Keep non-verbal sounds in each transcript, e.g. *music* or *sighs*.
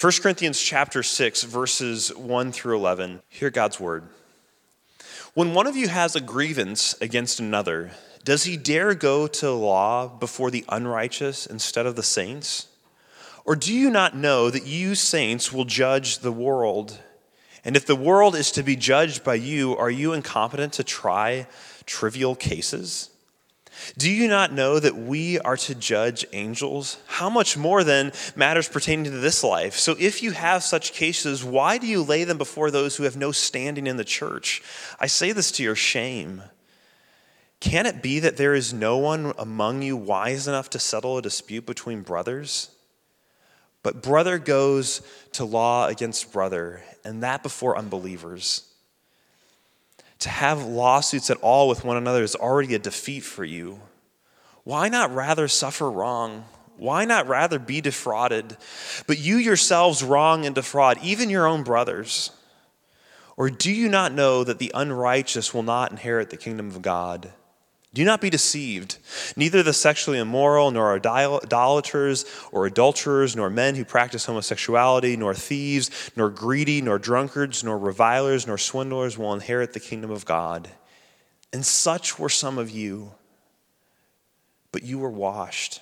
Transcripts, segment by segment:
1 Corinthians chapter 6 verses 1 through 11. Hear God's word. When one of you has a grievance against another, does he dare go to law before the unrighteous instead of the saints? Or do you not know that you saints will judge the world? And if the world is to be judged by you, are you incompetent to try trivial cases? Do you not know that we are to judge angels? How much more then matters pertaining to this life? So if you have such cases, why do you lay them before those who have no standing in the church? I say this to your shame. Can it be that there is no one among you wise enough to settle a dispute between brothers? But brother goes to law against brother, and that before unbelievers. To have lawsuits at all with one another is already a defeat for you. Why not rather suffer wrong? Why not rather be defrauded? But you yourselves wrong and defraud even your own brothers. Or do you not know that the unrighteous will not inherit the kingdom of God? Do not be deceived. Neither the sexually immoral, nor idolaters, or adulterers, nor men who practice homosexuality, nor thieves, nor greedy, nor drunkards, nor revilers, nor swindlers will inherit the kingdom of God. And such were some of you. But you were washed,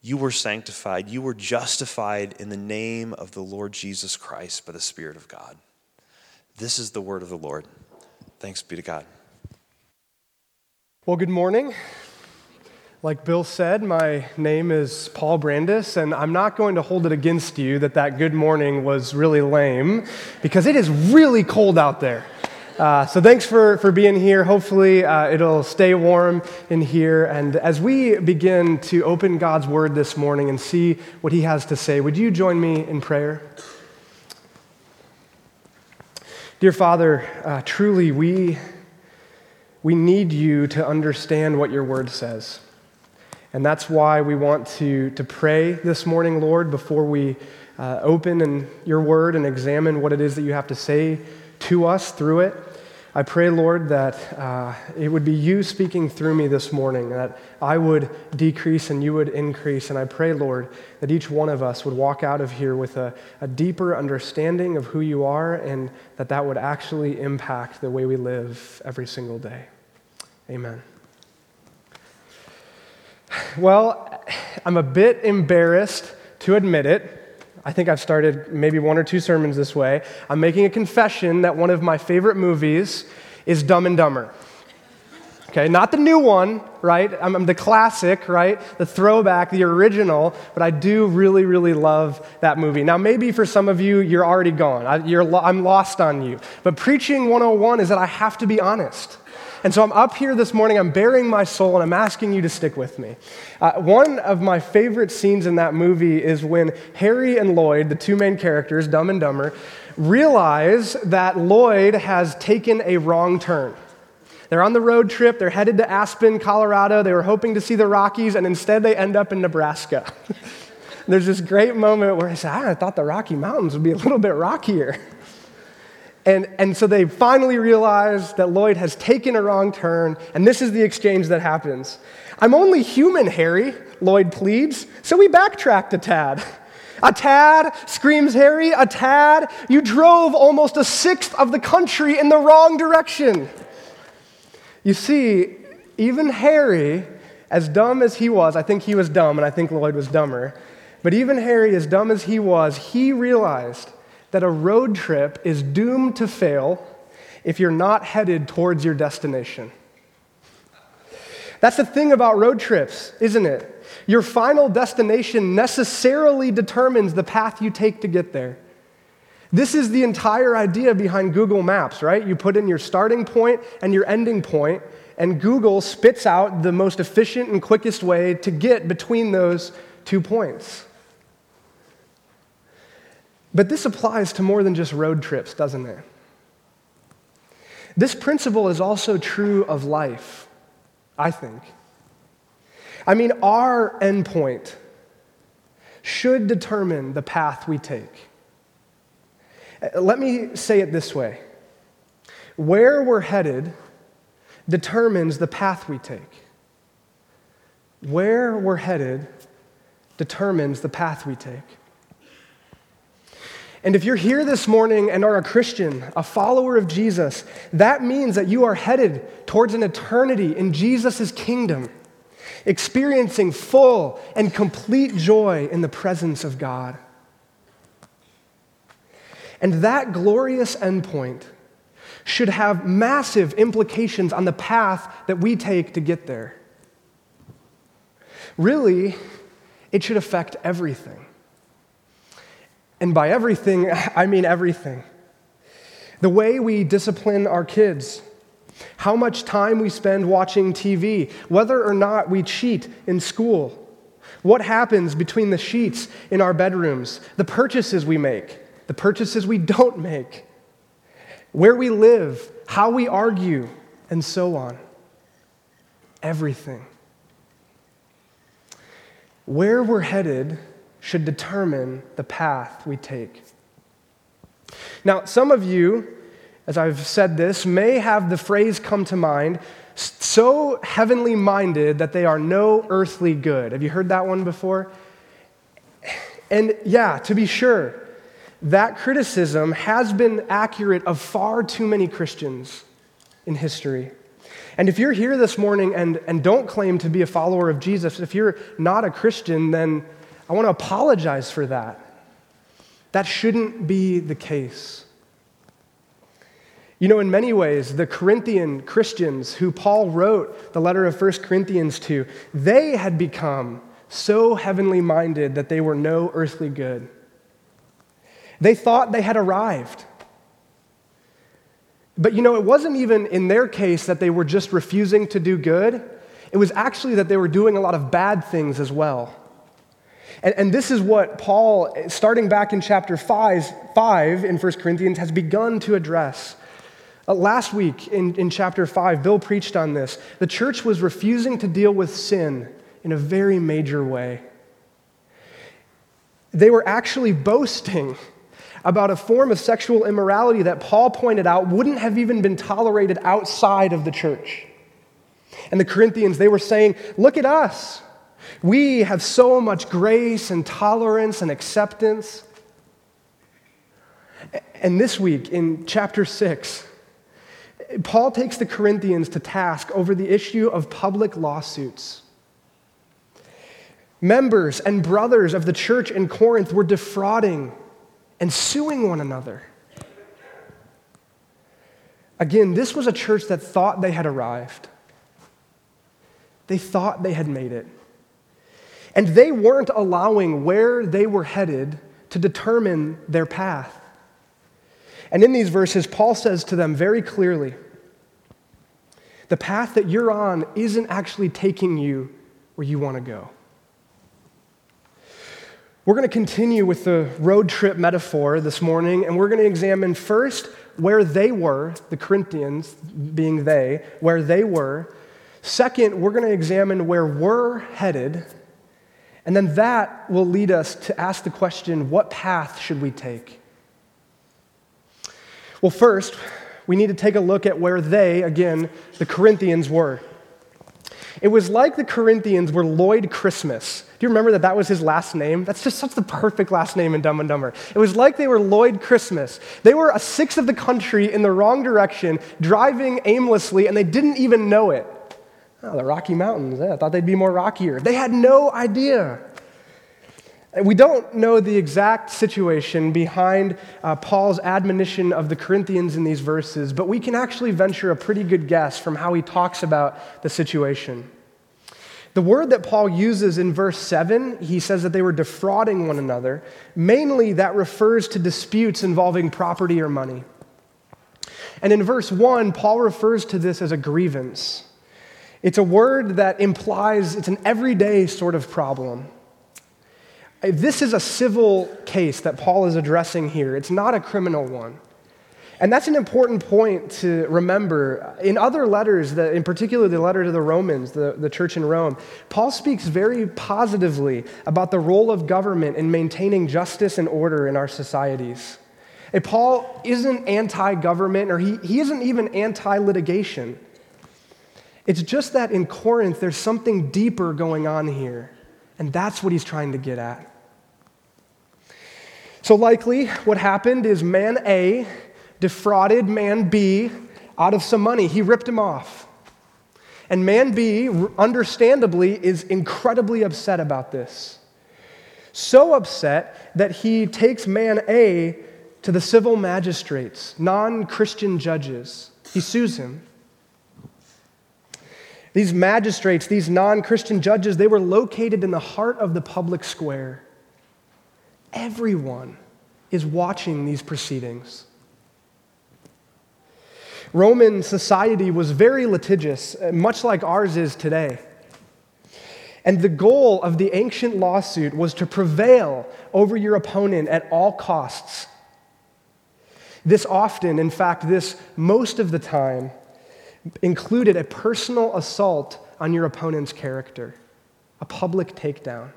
you were sanctified, you were justified in the name of the Lord Jesus Christ by the Spirit of God. This is the word of the Lord. Thanks be to God. Well, good morning. Like Bill said, my name is Paul Brandis, and I'm not going to hold it against you that that good morning was really lame because it is really cold out there. Uh, so thanks for, for being here. Hopefully, uh, it'll stay warm in here. And as we begin to open God's word this morning and see what he has to say, would you join me in prayer? Dear Father, uh, truly we we need you to understand what your word says. And that's why we want to, to pray this morning, Lord, before we uh, open in your word and examine what it is that you have to say to us through it. I pray, Lord, that uh, it would be you speaking through me this morning, that I would decrease and you would increase. And I pray, Lord, that each one of us would walk out of here with a, a deeper understanding of who you are and that that would actually impact the way we live every single day. Amen. Well, I'm a bit embarrassed to admit it. I think I've started maybe one or two sermons this way. I'm making a confession that one of my favorite movies is Dumb and Dumber. Okay, not the new one, right? I'm, I'm, the classic, right? The throwback, the original, but I do really, really love that movie. Now, maybe for some of you, you're already gone. I, I'm lost on you. But preaching 101 is that I have to be honest. And so I'm up here this morning, I'm baring my soul, and I'm asking you to stick with me. Uh, one of my favorite scenes in that movie is when Harry and Lloyd, the two main characters, Dumb and Dumber, realize that Lloyd has taken a wrong turn. They're on the road trip, they're headed to Aspen, Colorado. They were hoping to see the Rockies, and instead they end up in Nebraska. *laughs* There's this great moment where I say, ah, I thought the Rocky Mountains would be a little bit rockier. And, and so they finally realize that Lloyd has taken a wrong turn, and this is the exchange that happens. I'm only human, Harry, Lloyd pleads, so we backtracked a tad. A tad, screams Harry, a tad. You drove almost a sixth of the country in the wrong direction. You see, even Harry, as dumb as he was, I think he was dumb, and I think Lloyd was dumber, but even Harry, as dumb as he was, he realized that a road trip is doomed to fail if you're not headed towards your destination. That's the thing about road trips, isn't it? Your final destination necessarily determines the path you take to get there. This is the entire idea behind Google Maps, right? You put in your starting point and your ending point, and Google spits out the most efficient and quickest way to get between those two points. But this applies to more than just road trips, doesn't it? This principle is also true of life, I think. I mean, our endpoint should determine the path we take. Let me say it this way where we're headed determines the path we take. Where we're headed determines the path we take. And if you're here this morning and are a Christian, a follower of Jesus, that means that you are headed towards an eternity in Jesus' kingdom, experiencing full and complete joy in the presence of God. And that glorious endpoint should have massive implications on the path that we take to get there. Really, it should affect everything. And by everything, *laughs* I mean everything. The way we discipline our kids, how much time we spend watching TV, whether or not we cheat in school, what happens between the sheets in our bedrooms, the purchases we make, the purchases we don't make, where we live, how we argue, and so on. Everything. Where we're headed should determine the path we take. Now, some of you, as I've said this, may have the phrase come to mind so heavenly minded that they are no earthly good. Have you heard that one before? And yeah, to be sure, that criticism has been accurate of far too many Christians in history. And if you're here this morning and, and don't claim to be a follower of Jesus, if you're not a Christian, then I want to apologize for that. That shouldn't be the case. You know, in many ways, the Corinthian Christians who Paul wrote the letter of 1 Corinthians to, they had become so heavenly minded that they were no earthly good. They thought they had arrived. But you know, it wasn't even in their case that they were just refusing to do good, it was actually that they were doing a lot of bad things as well. And, and this is what Paul, starting back in chapter 5, 5 in 1 Corinthians, has begun to address. Uh, last week in, in chapter 5, Bill preached on this. The church was refusing to deal with sin in a very major way. They were actually boasting about a form of sexual immorality that Paul pointed out wouldn't have even been tolerated outside of the church. And the Corinthians, they were saying, Look at us. We have so much grace and tolerance and acceptance. And this week in chapter 6, Paul takes the Corinthians to task over the issue of public lawsuits. Members and brothers of the church in Corinth were defrauding and suing one another. Again, this was a church that thought they had arrived. They thought they had made it. And they weren't allowing where they were headed to determine their path. And in these verses, Paul says to them very clearly the path that you're on isn't actually taking you where you want to go. We're going to continue with the road trip metaphor this morning, and we're going to examine first where they were, the Corinthians being they, where they were. Second, we're going to examine where we're headed. And then that will lead us to ask the question what path should we take? Well, first, we need to take a look at where they, again, the Corinthians, were. It was like the Corinthians were Lloyd Christmas. Do you remember that that was his last name? That's just such the perfect last name in Dumb and Dumber. It was like they were Lloyd Christmas. They were a sixth of the country in the wrong direction, driving aimlessly, and they didn't even know it. Oh, the Rocky Mountains. Yeah, I thought they'd be more rockier. They had no idea. We don't know the exact situation behind uh, Paul's admonition of the Corinthians in these verses, but we can actually venture a pretty good guess from how he talks about the situation. The word that Paul uses in verse 7, he says that they were defrauding one another. Mainly, that refers to disputes involving property or money. And in verse 1, Paul refers to this as a grievance. It's a word that implies it's an everyday sort of problem. This is a civil case that Paul is addressing here, it's not a criminal one. And that's an important point to remember. In other letters, that in particular the letter to the Romans, the, the church in Rome, Paul speaks very positively about the role of government in maintaining justice and order in our societies. And Paul isn't anti government, or he, he isn't even anti litigation. It's just that in Corinth, there's something deeper going on here. And that's what he's trying to get at. So, likely, what happened is man A defrauded man B out of some money. He ripped him off. And man B, understandably, is incredibly upset about this. So upset that he takes man A to the civil magistrates, non Christian judges. He sues him. These magistrates, these non Christian judges, they were located in the heart of the public square. Everyone is watching these proceedings. Roman society was very litigious, uh, much like ours is today. And the goal of the ancient lawsuit was to prevail over your opponent at all costs. This often, in fact, this most of the time, included a personal assault on your opponent's character, a public takedown.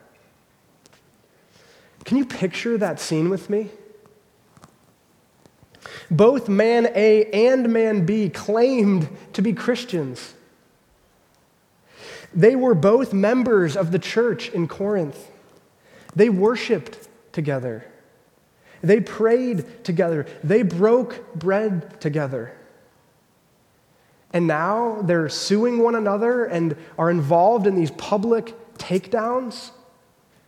Can you picture that scene with me? Both man A and man B claimed to be Christians. They were both members of the church in Corinth. They worshiped together. They prayed together. They broke bread together. And now they're suing one another and are involved in these public takedowns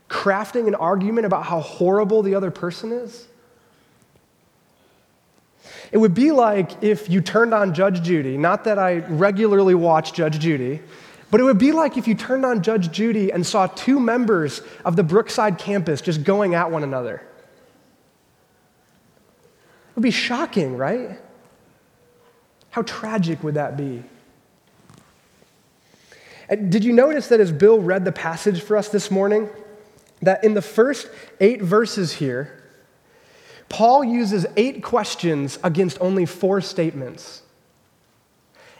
crafting an argument about how horrible the other person is? It would be like if you turned on Judge Judy, not that I regularly watch Judge Judy, but it would be like if you turned on Judge Judy and saw two members of the Brookside campus just going at one another. It would be shocking, right? How tragic would that be? Did you notice that as Bill read the passage for us this morning, that in the first eight verses here, Paul uses eight questions against only four statements.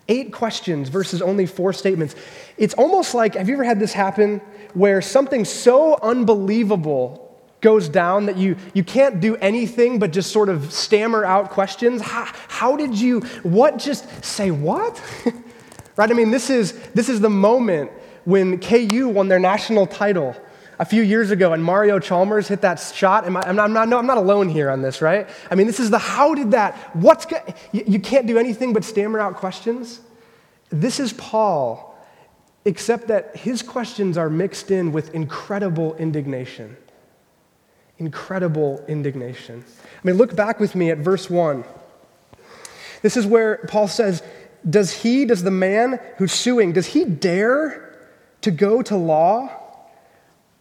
Eight questions versus only four statements. It's almost like have you ever had this happen where something so unbelievable goes down that you, you can't do anything but just sort of stammer out questions? How, how did you, what just say what? *laughs* right? I mean, this is, this is the moment when KU won their national title a few years ago and Mario Chalmers hit that shot. I, am not, I'm, not, no, I'm not alone here on this, right? I mean, this is the how did that, what's, you, you can't do anything but stammer out questions. This is Paul, except that his questions are mixed in with incredible indignation. Incredible indignation. I mean, look back with me at verse 1. This is where Paul says, Does he, does the man who's suing, does he dare to go to law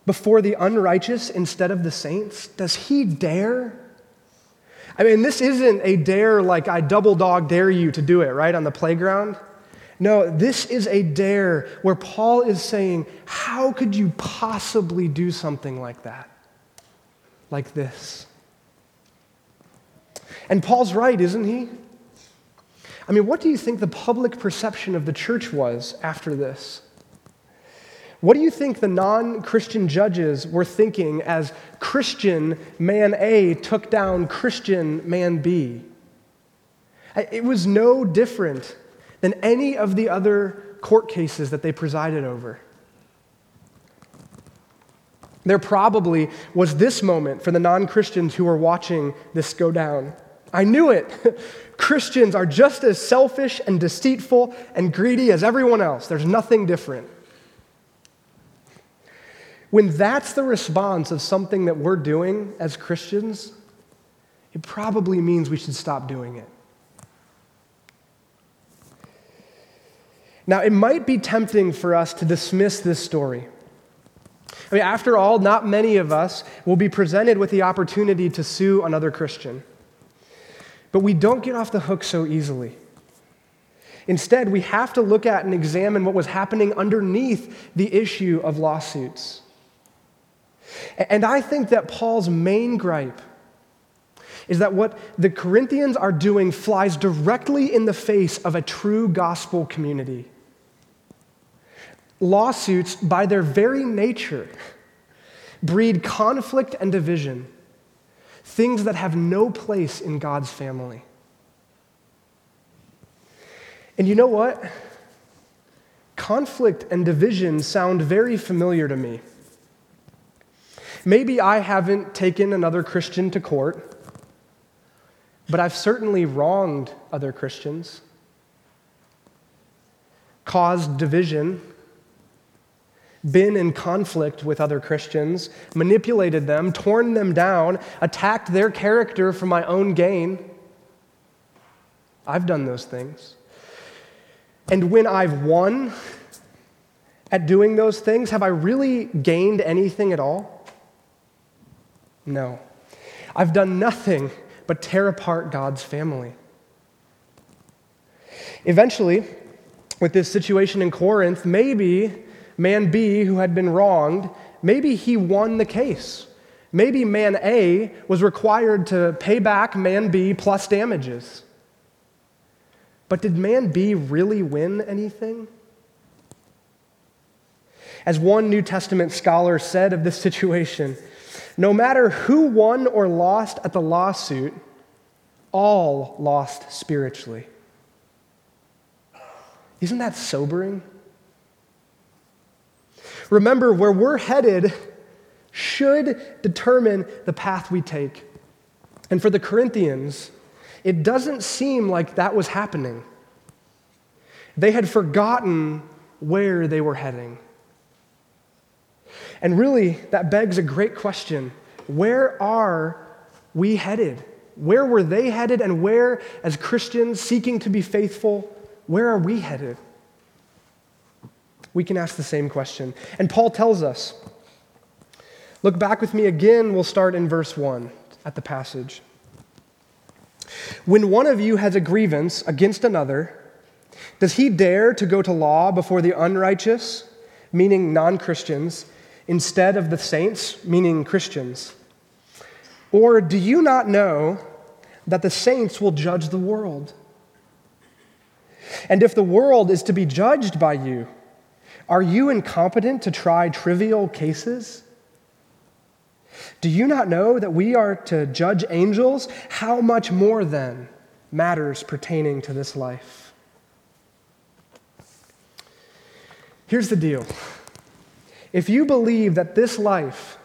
before the unrighteous instead of the saints? Does he dare? I mean, this isn't a dare like I double dog dare you to do it, right, on the playground. No, this is a dare where Paul is saying, How could you possibly do something like that? Like this? And Paul's right, isn't he? I mean, what do you think the public perception of the church was after this? What do you think the non Christian judges were thinking as Christian man A took down Christian man B? It was no different than any of the other court cases that they presided over. There probably was this moment for the non Christians who were watching this go down. I knew it. *laughs* Christians are just as selfish and deceitful and greedy as everyone else. There's nothing different. When that's the response of something that we're doing as Christians, it probably means we should stop doing it. Now, it might be tempting for us to dismiss this story. I mean, after all, not many of us will be presented with the opportunity to sue another Christian. But we don't get off the hook so easily. Instead, we have to look at and examine what was happening underneath the issue of lawsuits. And I think that Paul's main gripe is that what the Corinthians are doing flies directly in the face of a true gospel community. Lawsuits, by their very nature, breed conflict and division, things that have no place in God's family. And you know what? Conflict and division sound very familiar to me. Maybe I haven't taken another Christian to court, but I've certainly wronged other Christians, caused division, been in conflict with other Christians, manipulated them, torn them down, attacked their character for my own gain. I've done those things. And when I've won at doing those things, have I really gained anything at all? No. I've done nothing but tear apart God's family. Eventually, with this situation in Corinth, maybe man B, who had been wronged, maybe he won the case. Maybe man A was required to pay back man B plus damages. But did man B really win anything? As one New Testament scholar said of this situation, no matter who won or lost at the lawsuit, all lost spiritually. Isn't that sobering? Remember, where we're headed should determine the path we take. And for the Corinthians, it doesn't seem like that was happening. They had forgotten where they were heading. And really, that begs a great question where are we headed? Where were they headed? And where, as Christians seeking to be faithful, where are we headed? We can ask the same question. And Paul tells us. Look back with me again. We'll start in verse 1 at the passage. When one of you has a grievance against another, does he dare to go to law before the unrighteous, meaning non Christians, instead of the saints, meaning Christians? Or do you not know that the saints will judge the world? And if the world is to be judged by you, are you incompetent to try trivial cases? Do you not know that we are to judge angels? How much more then matters pertaining to this life? Here's the deal if you believe that this life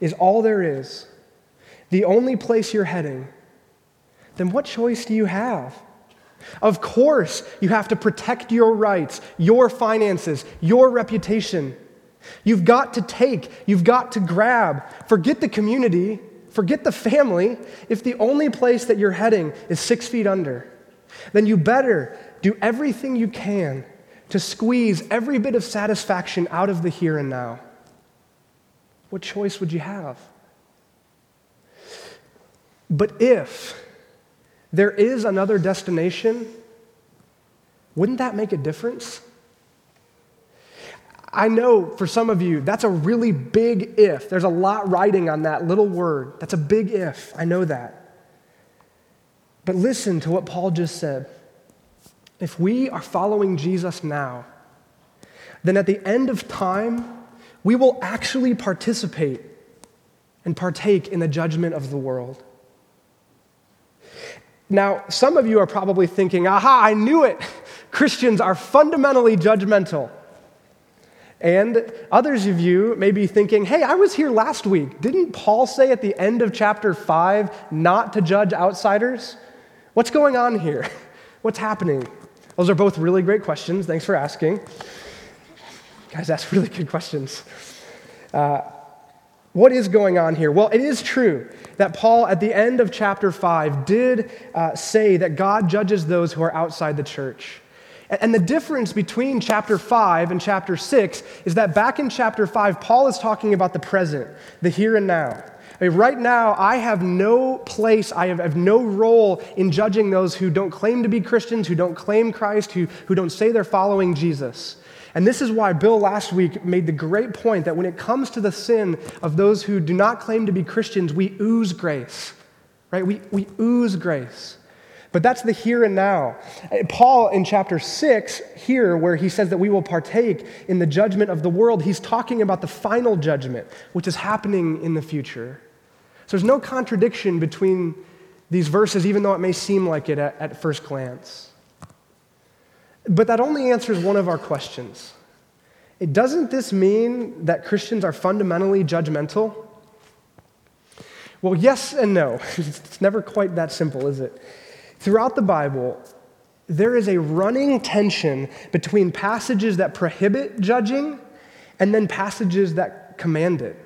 is all there is, the only place you're heading, then what choice do you have? Of course, you have to protect your rights, your finances, your reputation. You've got to take, you've got to grab. Forget the community, forget the family. If the only place that you're heading is six feet under, then you better do everything you can to squeeze every bit of satisfaction out of the here and now. What choice would you have? But if there is another destination, wouldn't that make a difference? I know for some of you, that's a really big if. There's a lot riding on that little word. That's a big if. I know that. But listen to what Paul just said. If we are following Jesus now, then at the end of time, we will actually participate and partake in the judgment of the world. Now, some of you are probably thinking, aha, I knew it. *laughs* Christians are fundamentally judgmental. And others of you may be thinking, hey, I was here last week. Didn't Paul say at the end of chapter 5 not to judge outsiders? What's going on here? *laughs* What's happening? Those are both really great questions. Thanks for asking. Guys, ask really good questions. Uh, what is going on here? Well, it is true that Paul, at the end of chapter 5, did uh, say that God judges those who are outside the church. And the difference between chapter 5 and chapter 6 is that back in chapter 5, Paul is talking about the present, the here and now. I mean, right now, I have no place, I have, have, no role in judging those who don't claim to be Christians, who don't claim Christ, who, who don't say they're following Jesus. And this is why Bill last week made the great point that when it comes to the sin of those who do not claim to be Christians, we ooze grace, right? We, we ooze grace. But that's the here and now. Uh, Paul in chapter 6, here, where he says that we will partake in the judgment of the world, he's talking about the final judgment, which is happening in the future. So there's no contradiction between these verses, even though it may seem like it at, at first glance. But that only answers one of our questions. It doesn't this mean that Christians are fundamentally judgmental? Well, yes and no. *laughs* it's never quite that simple, is it? Throughout the Bible, there is a running tension between passages that prohibit judging and then passages that command it.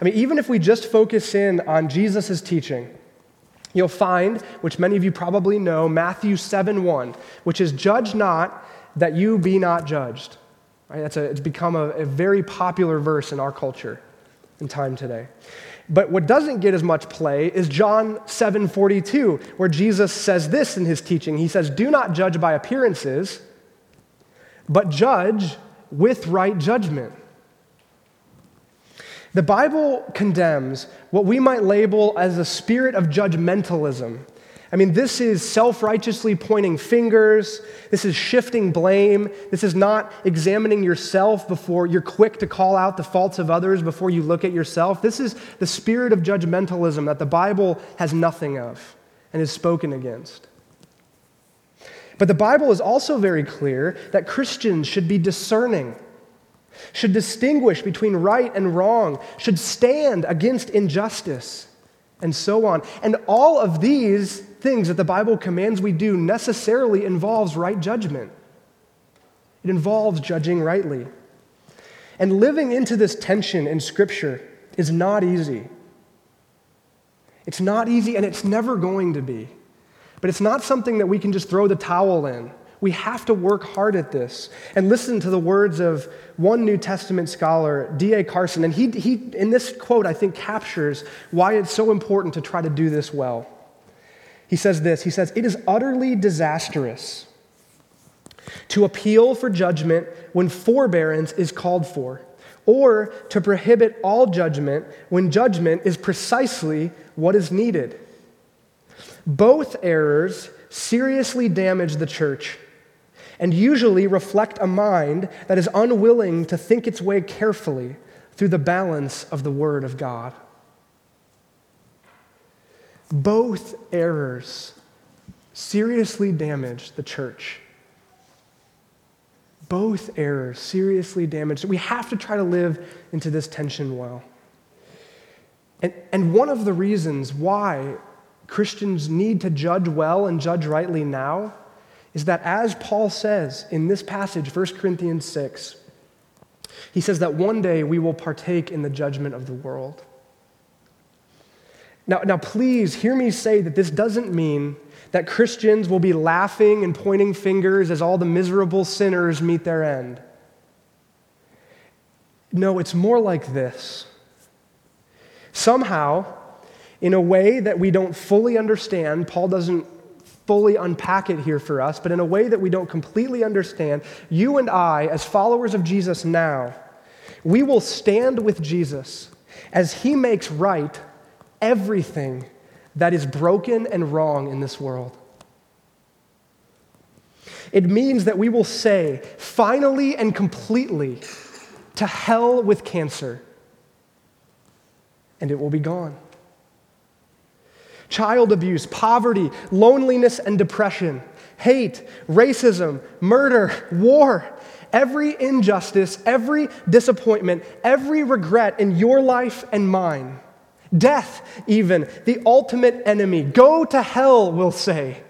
I mean, even if we just focus in on Jesus' teaching, you'll find, which many of you probably know, Matthew 7 1, which is, Judge not that you be not judged. Right? That's a, it's become a, a very popular verse in our culture and time today. But what doesn't get as much play is John 7:42, where Jesus says this in his teaching. He says, "Do not judge by appearances, but judge with right judgment." The Bible condemns what we might label as a spirit of judgmentalism I mean, this is self righteously pointing fingers. This is shifting blame. This is not examining yourself before you're quick to call out the faults of others before you look at yourself. This is the spirit of judgmentalism that the Bible has nothing of and is spoken against. But the Bible is also very clear that Christians should be discerning, should distinguish between right and wrong, should stand against injustice, and so on. And all of these things that the Bible commands we do necessarily involves right judgment. It involves judging rightly. And living into this tension in Scripture is not easy. It's not easy, and it's never going to be. But it's not something that we can just throw the towel in. We have to work hard at this. And listen to the words of one New Testament scholar, D.A. Carson. And he, he, in this quote, I think, captures why it's so important to try to do this well. He says this He says, It is utterly disastrous to appeal for judgment when forbearance is called for, or to prohibit all judgment when judgment is precisely what is needed. Both errors seriously damage the church and usually reflect a mind that is unwilling to think its way carefully through the balance of the Word of God. Both errors seriously damage the church. Both errors seriously damage. We have to try to live into this tension well. And, and one of the reasons why Christians need to judge well and judge rightly now is that, as Paul says in this passage, 1 Corinthians 6, he says that one day we will partake in the judgment of the world. Now, now, please hear me say that this doesn't mean that Christians will be laughing and pointing fingers as all the miserable sinners meet their end. No, it's more like this. Somehow, in a way that we don't fully understand, Paul doesn't fully unpack it here for us, but in a way that we don't completely understand, you and I, as followers of Jesus now, we will stand with Jesus as he makes right everything that is broken and wrong in this world. It means that we will say, finally and completely, to hell with cancer, and it will be gone. Child abuse, poverty, loneliness and depression, hate, racism, murder, war, every injustice, every disappointment, every regret in your life and mine Death, even, the ultimate enemy. Go to hell, we'll say.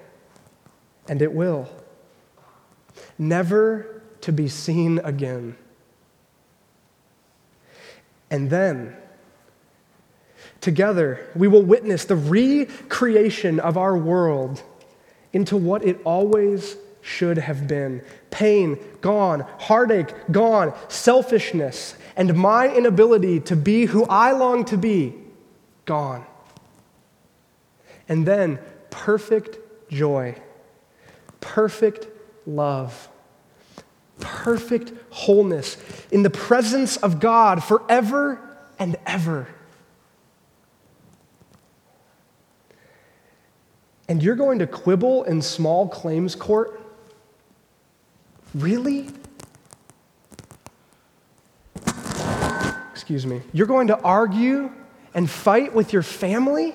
And it will. Never to be seen again. And then, together, we will witness the recreation of our world into what it always should have been pain gone, heartache gone, selfishness, and my inability to be who I long to be gone. And then perfect joy, perfect love, perfect wholeness in the presence of God forever and ever. And you're going to quibble in small claims court? Really? Excuse me. You're going to argue and fight with your family?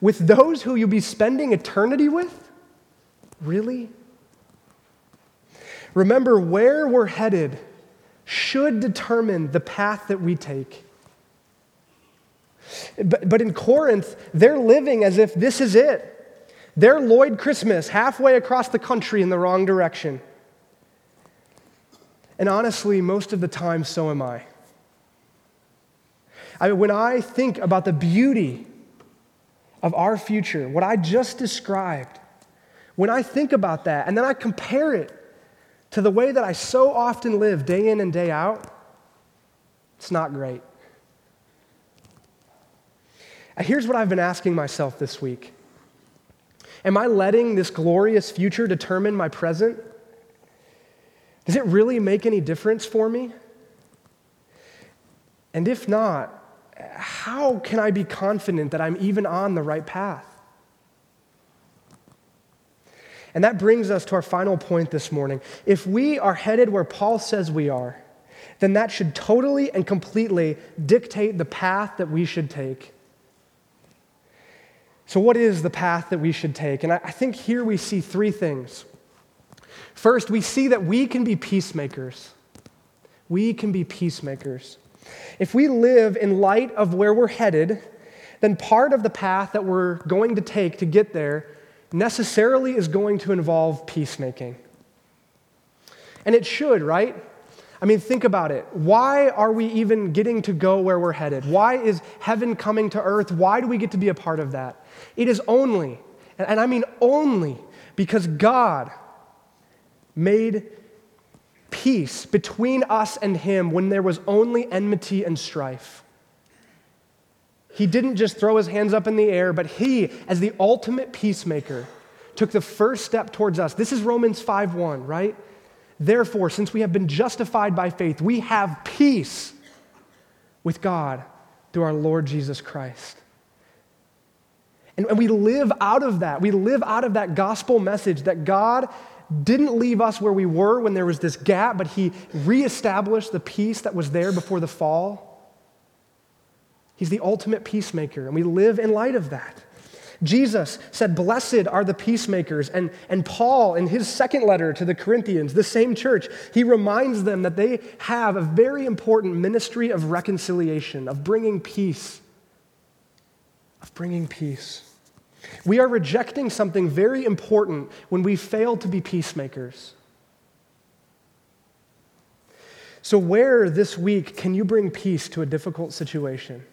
With those who you'll be spending eternity with? Really? Remember, where we're headed should determine the path that we take. But, but in Corinth, they're living as if this is it. They're Lloyd Christmas, halfway across the country in the wrong direction. And honestly, most of the time, so am I. I when I think about the beauty of our future, what I just described, when I think about that and then I compare it to the way that I so often live day in and day out, it's not great. Here's what I've been asking myself this week Am I letting this glorious future determine my present? Does it really make any difference for me? And if not, how can I be confident that I'm even on the right path? And that brings us to our final point this morning. If we are headed where Paul says we are, then that should totally and completely dictate the path that we should take. So, what is the path that we should take? And I, think here we see three things. First, we see that we can be peacemakers. We can be peacemakers. If we live in light of where we're headed, then part of the path that we're going to take to get there necessarily is going to involve peacemaking. And it should, right? I mean, think about it. Why are we even getting to go where we're headed? Why is heaven coming to earth? Why do we get to be a part of that? It is only, and I mean only, because God made peace between us and Him when there was only enmity and strife. He didn't just throw his hands up in the air, but He, as the ultimate peacemaker, took the first step towards us. This is Romans 5 1, right? Therefore, since we have been justified by faith, we have peace with God through our Lord Jesus Christ. And, and we live out of that. We live out of that gospel message that God didn't leave us where we were when there was this gap, but He reestablished the peace that was there before the fall. He's the ultimate peacemaker, and we live in light of that. Jesus said, Blessed are the peacemakers. And, and Paul, in his second letter to the Corinthians, the same church, he reminds them that they have a very important ministry of reconciliation, of bringing peace. Of bringing peace. We are rejecting something very important when we fail to be peacemakers. So, where this week can you bring peace to a difficult situation?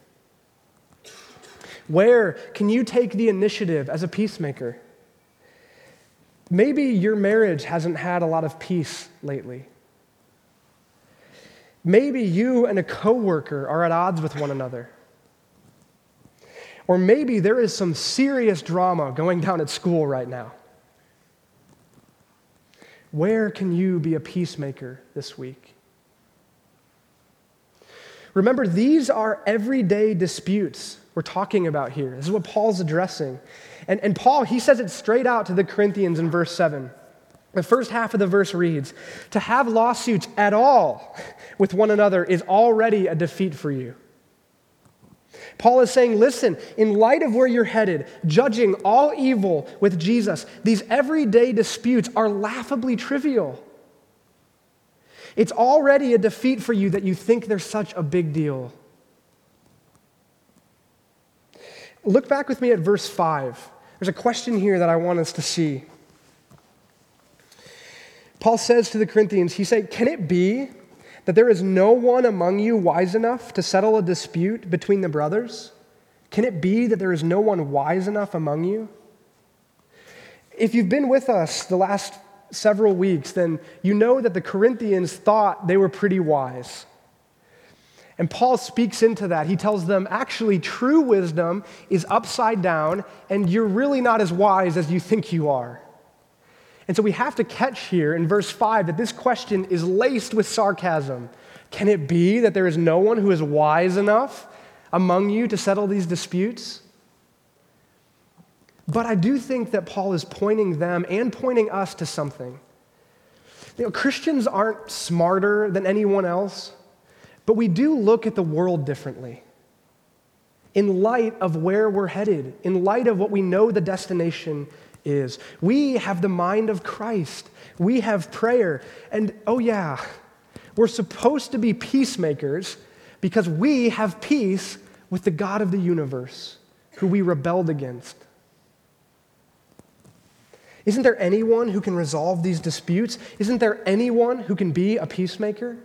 Where can you take the initiative as a peacemaker? Maybe your marriage hasn't had a lot of peace lately. Maybe you and a coworker are at odds with one another. Or maybe there is some serious drama going down at school right now. Where can you be a peacemaker this week? Remember, these are everyday disputes we're talking about here. This is what Paul's addressing. And, and Paul, he says it straight out to the Corinthians in verse 7. The first half of the verse reads To have lawsuits at all with one another is already a defeat for you. Paul is saying, listen, in light of where you're headed, judging all evil with Jesus, these everyday disputes are laughably trivial. It's already a defeat for you that you think they're such a big deal. Look back with me at verse 5. There's a question here that I want us to see. Paul says to the Corinthians, he said, Can it be that there is no one among you wise enough to settle a dispute between the brothers? Can it be that there is no one wise enough among you? If you've been with us the last several weeks, then you know that the Corinthians thought they were pretty wise. And Paul speaks into that. He tells them, actually, true wisdom is upside down, and you're really not as wise as you think you are. And so we have to catch here in verse 5 that this question is laced with sarcasm. Can it be that there is no one who is wise enough among you to settle these disputes? But I do think that Paul is pointing them and pointing us to something. You know, Christians aren't smarter than anyone else, but we do look at the world differently. In light of where we're headed, in light of what we know the destination is. We have the mind of Christ. We have prayer. And oh, yeah, we're supposed to be peacemakers because we have peace with the God of the universe who we rebelled against? Isn't there anyone who can resolve these disputes? Isn't there anyone who can be a peacemaker?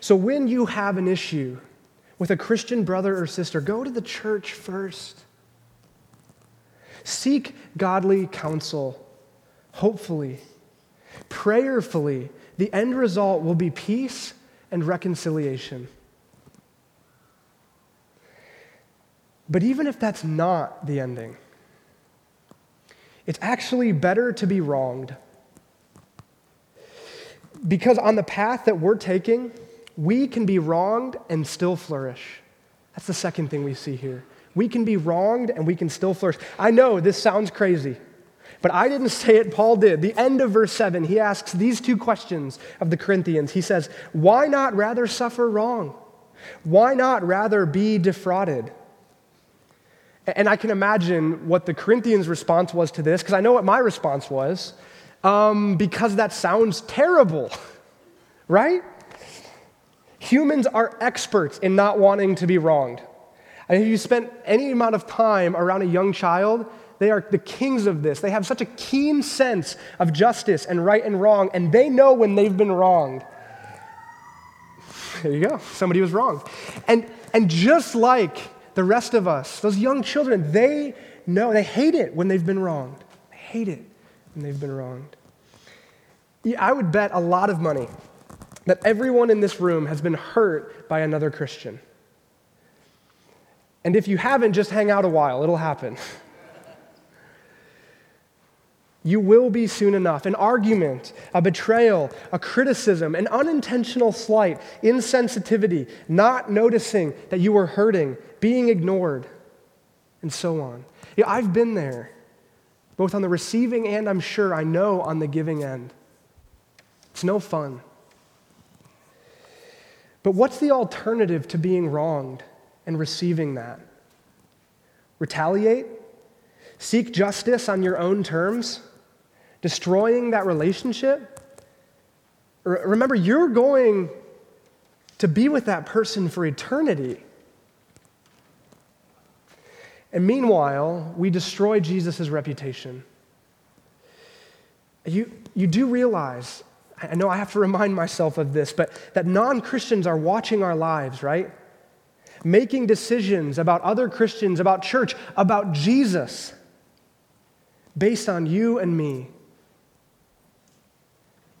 So when you have an issue with a Christian brother or sister, go to the church first. Seek godly counsel, hopefully, prayerfully. The end result will be peace and reconciliation. But even if that's not the ending, it's actually better to be wronged. Because on the path that we're taking, we can be wronged and still flourish. That's the second thing we see here. We can be wronged and we can still flourish. I know this sounds crazy, but I didn't say it, Paul did. The end of verse 7, he asks these two questions of the Corinthians. He says, Why not rather suffer wrong? Why not rather be defrauded? And I can imagine what the Corinthians' response was to this, because I know what my response was. Um, because that sounds terrible, *laughs* right? Humans are experts in not wanting to be wronged. And if you spent any amount of time around a young child, they are the kings of this. They have such a keen sense of justice and right and wrong, and they know when they've been wronged. There you go. Somebody was wrong. And, and just like the rest of us, those young children, they know, they hate it when they've been wronged. They hate it when they've been wronged. I would bet a lot of money that everyone in this room has been hurt by another Christian. And if you haven't, just hang out a while, it'll happen. You will be soon enough. An argument, a betrayal, a criticism, an unintentional slight, insensitivity, not noticing that you were hurting, being ignored, and so on. Yeah, I've been there, both on the receiving and I'm sure I know on the giving end. It's no fun. But what's the alternative to being wronged and receiving that? Retaliate? Seek justice on your own terms? Destroying that relationship? Remember, you're going to be with that person for eternity. And meanwhile, we destroy Jesus' reputation. You, you do realize, I know I have to remind myself of this, but that non Christians are watching our lives, right? Making decisions about other Christians, about church, about Jesus, based on you and me.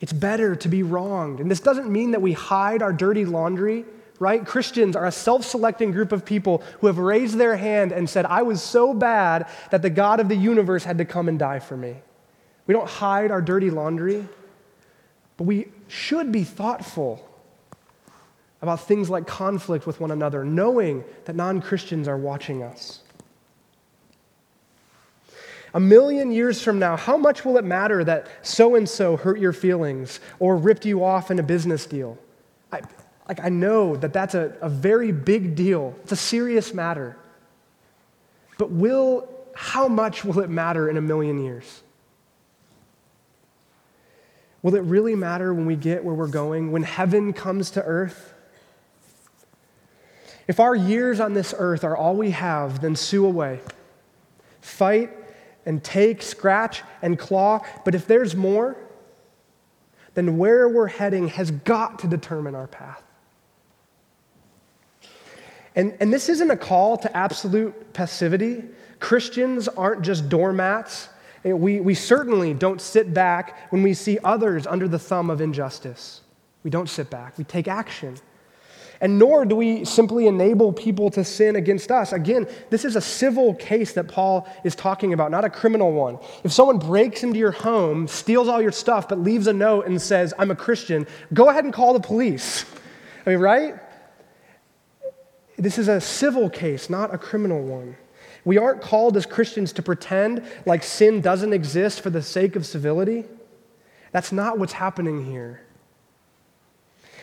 It's better to be wronged. And this doesn't mean that we hide our dirty laundry right? Christians are a self selecting group of people who have raised their hand and said, I was so bad that the God of the universe had to come and die for me. We don't hide our dirty laundry, but we should be thoughtful about things like conflict with one another, knowing that non Christians are watching us. A million years from now, how much will it matter that so and so hurt your feelings or ripped you off in a business deal? I, like, I know that that's a, a very big deal. It's a serious matter. But will, how much will it matter in a million years? Will it really matter when we get where we're going, when heaven comes to earth? If our years on this earth are all we have, then sue away. Fight and take, scratch and claw. But if there's more, then where we're heading has got to determine our path. And, and this isn't a call to absolute passivity. Christians aren't just doormats. We, we certainly don't sit back when we see others under the thumb of injustice. We don't sit back, we take action. And nor do we simply enable people to sin against us. Again, this is a civil case that Paul is talking about, not a criminal one. If someone breaks into your home, steals all your stuff, but leaves a note and says, I'm a Christian, go ahead and call the police. *laughs* I mean, right? This is a civil case, not a criminal one. We aren't called as Christians to pretend like sin doesn't exist for the sake of civility. That's not what's happening here.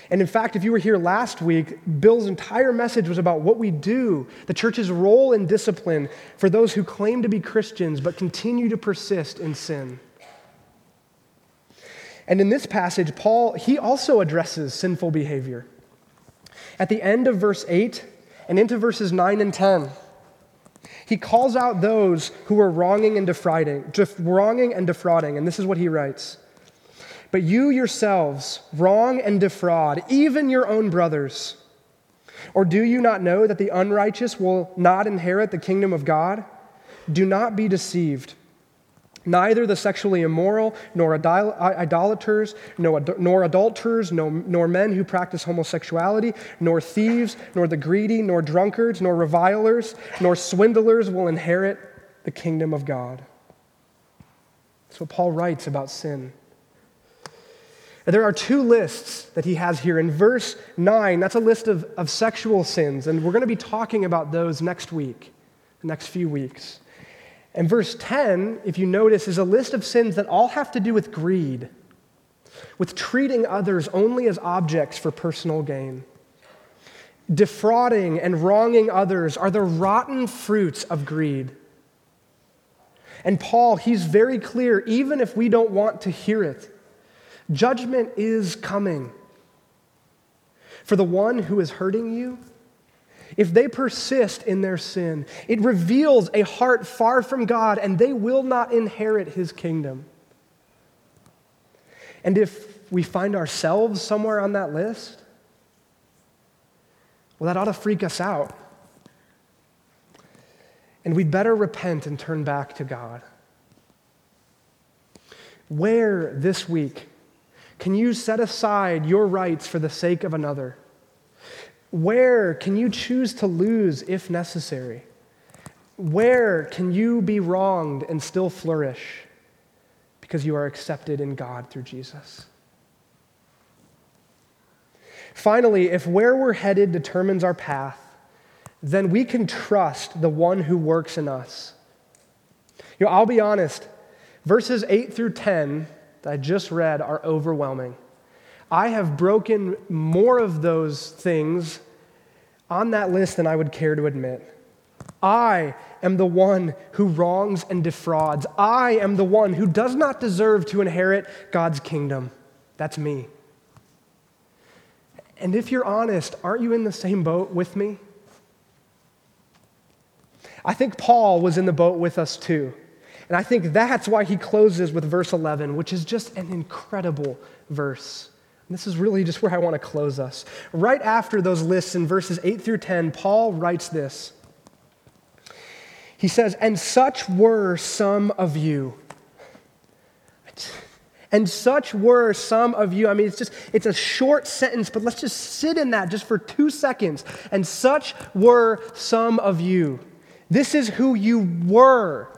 And in fact, if you were here last week, Bill's entire message was about what we do, the church's role in discipline for those who claim to be Christians but continue to persist in sin. And in this passage, Paul, he also addresses sinful behavior. At the end of verse 8 and into verses 9 and 10, he calls out those who are wronging and defrauding, wronging and defrauding, and this is what he writes. But you yourselves wrong and defraud even your own brothers. Or do you not know that the unrighteous will not inherit the kingdom of God? Do not be deceived. Neither the sexually immoral, nor idolaters, nor adulterers, nor men who practice homosexuality, nor thieves, nor the greedy, nor drunkards, nor revilers, nor swindlers will inherit the kingdom of God. That's what Paul writes about sin. There are two lists that he has here. In verse 9, that's a list of, of sexual sins, and we're going to be talking about those next week, the next few weeks. And verse 10, if you notice, is a list of sins that all have to do with greed, with treating others only as objects for personal gain. Defrauding and wronging others are the rotten fruits of greed. And Paul, he's very clear, even if we don't want to hear it. Judgment is coming. For the one who is hurting you, if they persist in their sin, it reveals a heart far from God, and they will not inherit his kingdom. And if we find ourselves somewhere on that list, well, that ought to freak us out. And we'd better repent and turn back to God. Where this week can you set aside your rights for the sake of another? Where can you choose to lose if necessary? Where can you be wronged and still flourish because you are accepted in God through Jesus? Finally, if where we're headed determines our path, then we can trust the one who works in us. You know, I'll be honest, verses 8 through 10 that I just read are overwhelming. I have broken more of those things on that list than I would care to admit. I am the one who wrongs and defrauds. I am the one who does not deserve to inherit God's kingdom. That's me. And if you're honest, aren't you in the same boat with me? I think Paul was in the boat with us too. And I think that's why he closes with verse 11, which is just an incredible verse. And this is really just where I want to close us. Right after those lists in verses 8 through 10, Paul writes this. He says, And such were some of you. And such were some of you. I mean, it's just, it's a short sentence, but let's just sit in that just for two seconds. And such were some of you. This is who you were.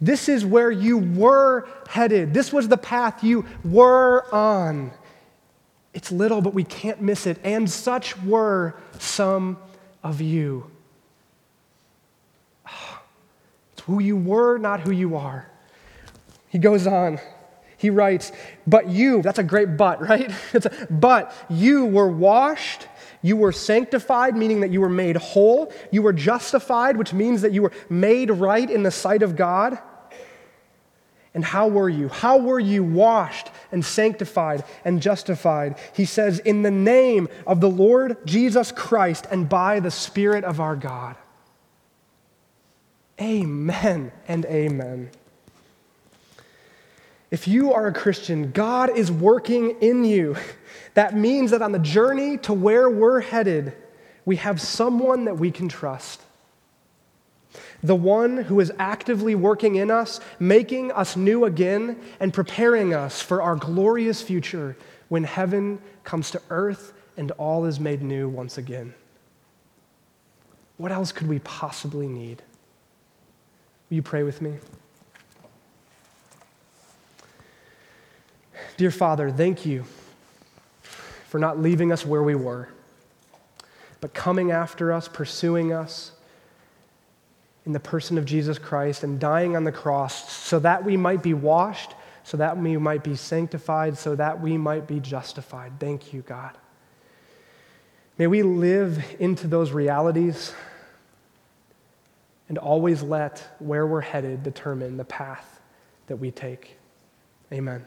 This is where you were headed. This was the path you were on. It's little, but we can't miss it. And such were some of you. *sighs* It's who you were, not who you are. He goes on. He writes, But you, that's a great but, right? *laughs* A, but you were washed, you were sanctified, meaning that you were made whole. You were justified, which means that you were made right in the sight of God. And how were you? How were you washed and sanctified and justified? He says, In the name of the Lord Jesus Christ and by the Spirit of our God. Amen and amen. If you are a Christian, God is working in you. *laughs* That means that on the journey to where we're headed, we have someone that we can trust the one who is actively working in us, making us new again, and preparing us for our glorious future when heaven comes to earth and all is made new once again. What else could we possibly need? Will you pray with me? Dear Father, thank you for not leaving us where we were, but coming after us, pursuing us in the person of Jesus Christ and dying on the cross so that we might be washed, so that we might be sanctified, so that we might be justified. Thank you, God. May we live into those realities and always let where we're headed determine the path that we take. Amen.